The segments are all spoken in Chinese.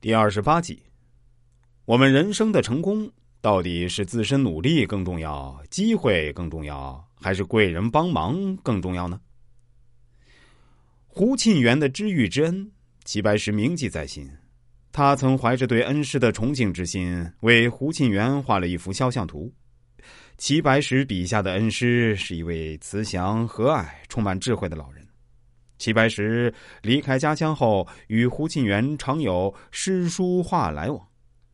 第二十八集，我们人生的成功到底是自身努力更重要，机会更重要，还是贵人帮忙更重要呢？胡沁园的知遇之恩，齐白石铭记在心。他曾怀着对恩师的崇敬之心，为胡沁园画了一幅肖像图。齐白石笔下的恩师是一位慈祥和蔼、充满智慧的老人。齐白石离开家乡后，与胡沁园常有诗书画来往。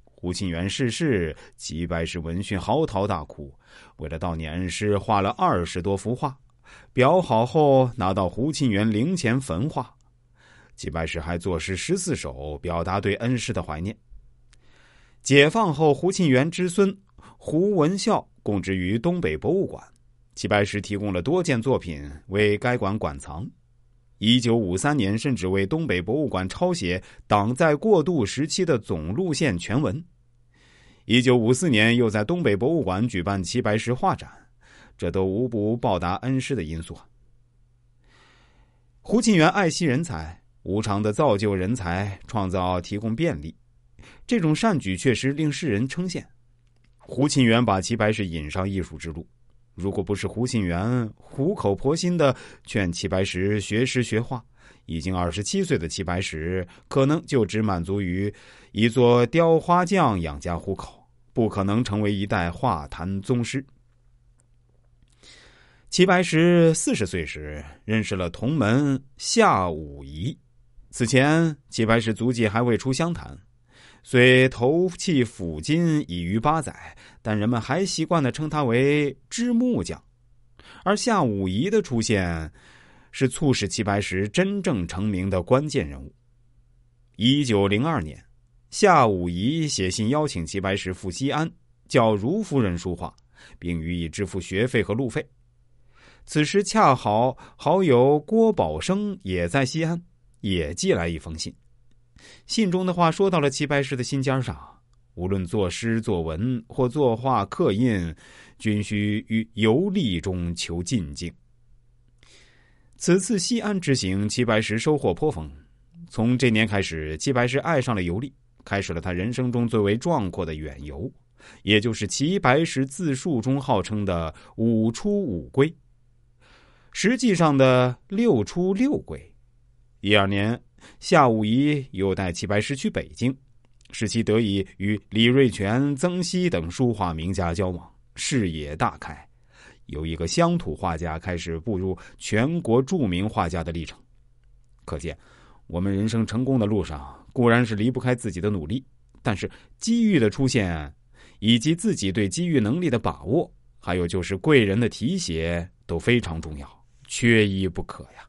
胡沁园逝世，齐白石闻讯嚎啕大哭，为了悼念恩师，画了二十多幅画，裱好后拿到胡沁园陵前焚化。齐白石还作诗十四首，表达对恩师的怀念。解放后，胡沁园之孙胡文孝供职于东北博物馆，齐白石提供了多件作品为该馆馆藏。一九五三年，甚至为东北博物馆抄写党在过渡时期的总路线全文。一九五四年，又在东北博物馆举办齐白石画展，这都无不报答恩师的因素。胡沁园爱惜人才，无偿的造就人才，创造提供便利，这种善举确实令世人称羡。胡沁园把齐白石引上艺术之路。如果不是胡沁园苦口婆心的劝齐白石学诗学画，已经二十七岁的齐白石可能就只满足于一座雕花匠养家糊口，不可能成为一代画坛宗师。齐白石四十岁时认识了同门夏武夷，此前齐白石足迹还未出湘潭。虽投弃抚今已逾八载，但人们还习惯的称他为知木匠。而夏武夷的出现，是促使齐白石真正成名的关键人物。一九零二年，夏武夷写信邀请齐白石赴西安教如夫人书画，并予以支付学费和路费。此时恰好好友郭宝生也在西安，也寄来一封信。信中的话说到了齐白石的心尖上，无论作诗作文或作画刻印，均需于游历中求进境。此次西安之行，齐白石收获颇丰。从这年开始，齐白石爱上了游历，开始了他人生中最为壮阔的远游，也就是齐白石自述中号称的“五出五归”，实际上的“六出六归”。一二年。夏武夷又带齐白石去北京，使其得以与李瑞全、曾熙等书画名家交往，视野大开，由一个乡土画家开始步入全国著名画家的历程。可见，我们人生成功的路上固然是离不开自己的努力，但是机遇的出现，以及自己对机遇能力的把握，还有就是贵人的提携，都非常重要，缺一不可呀。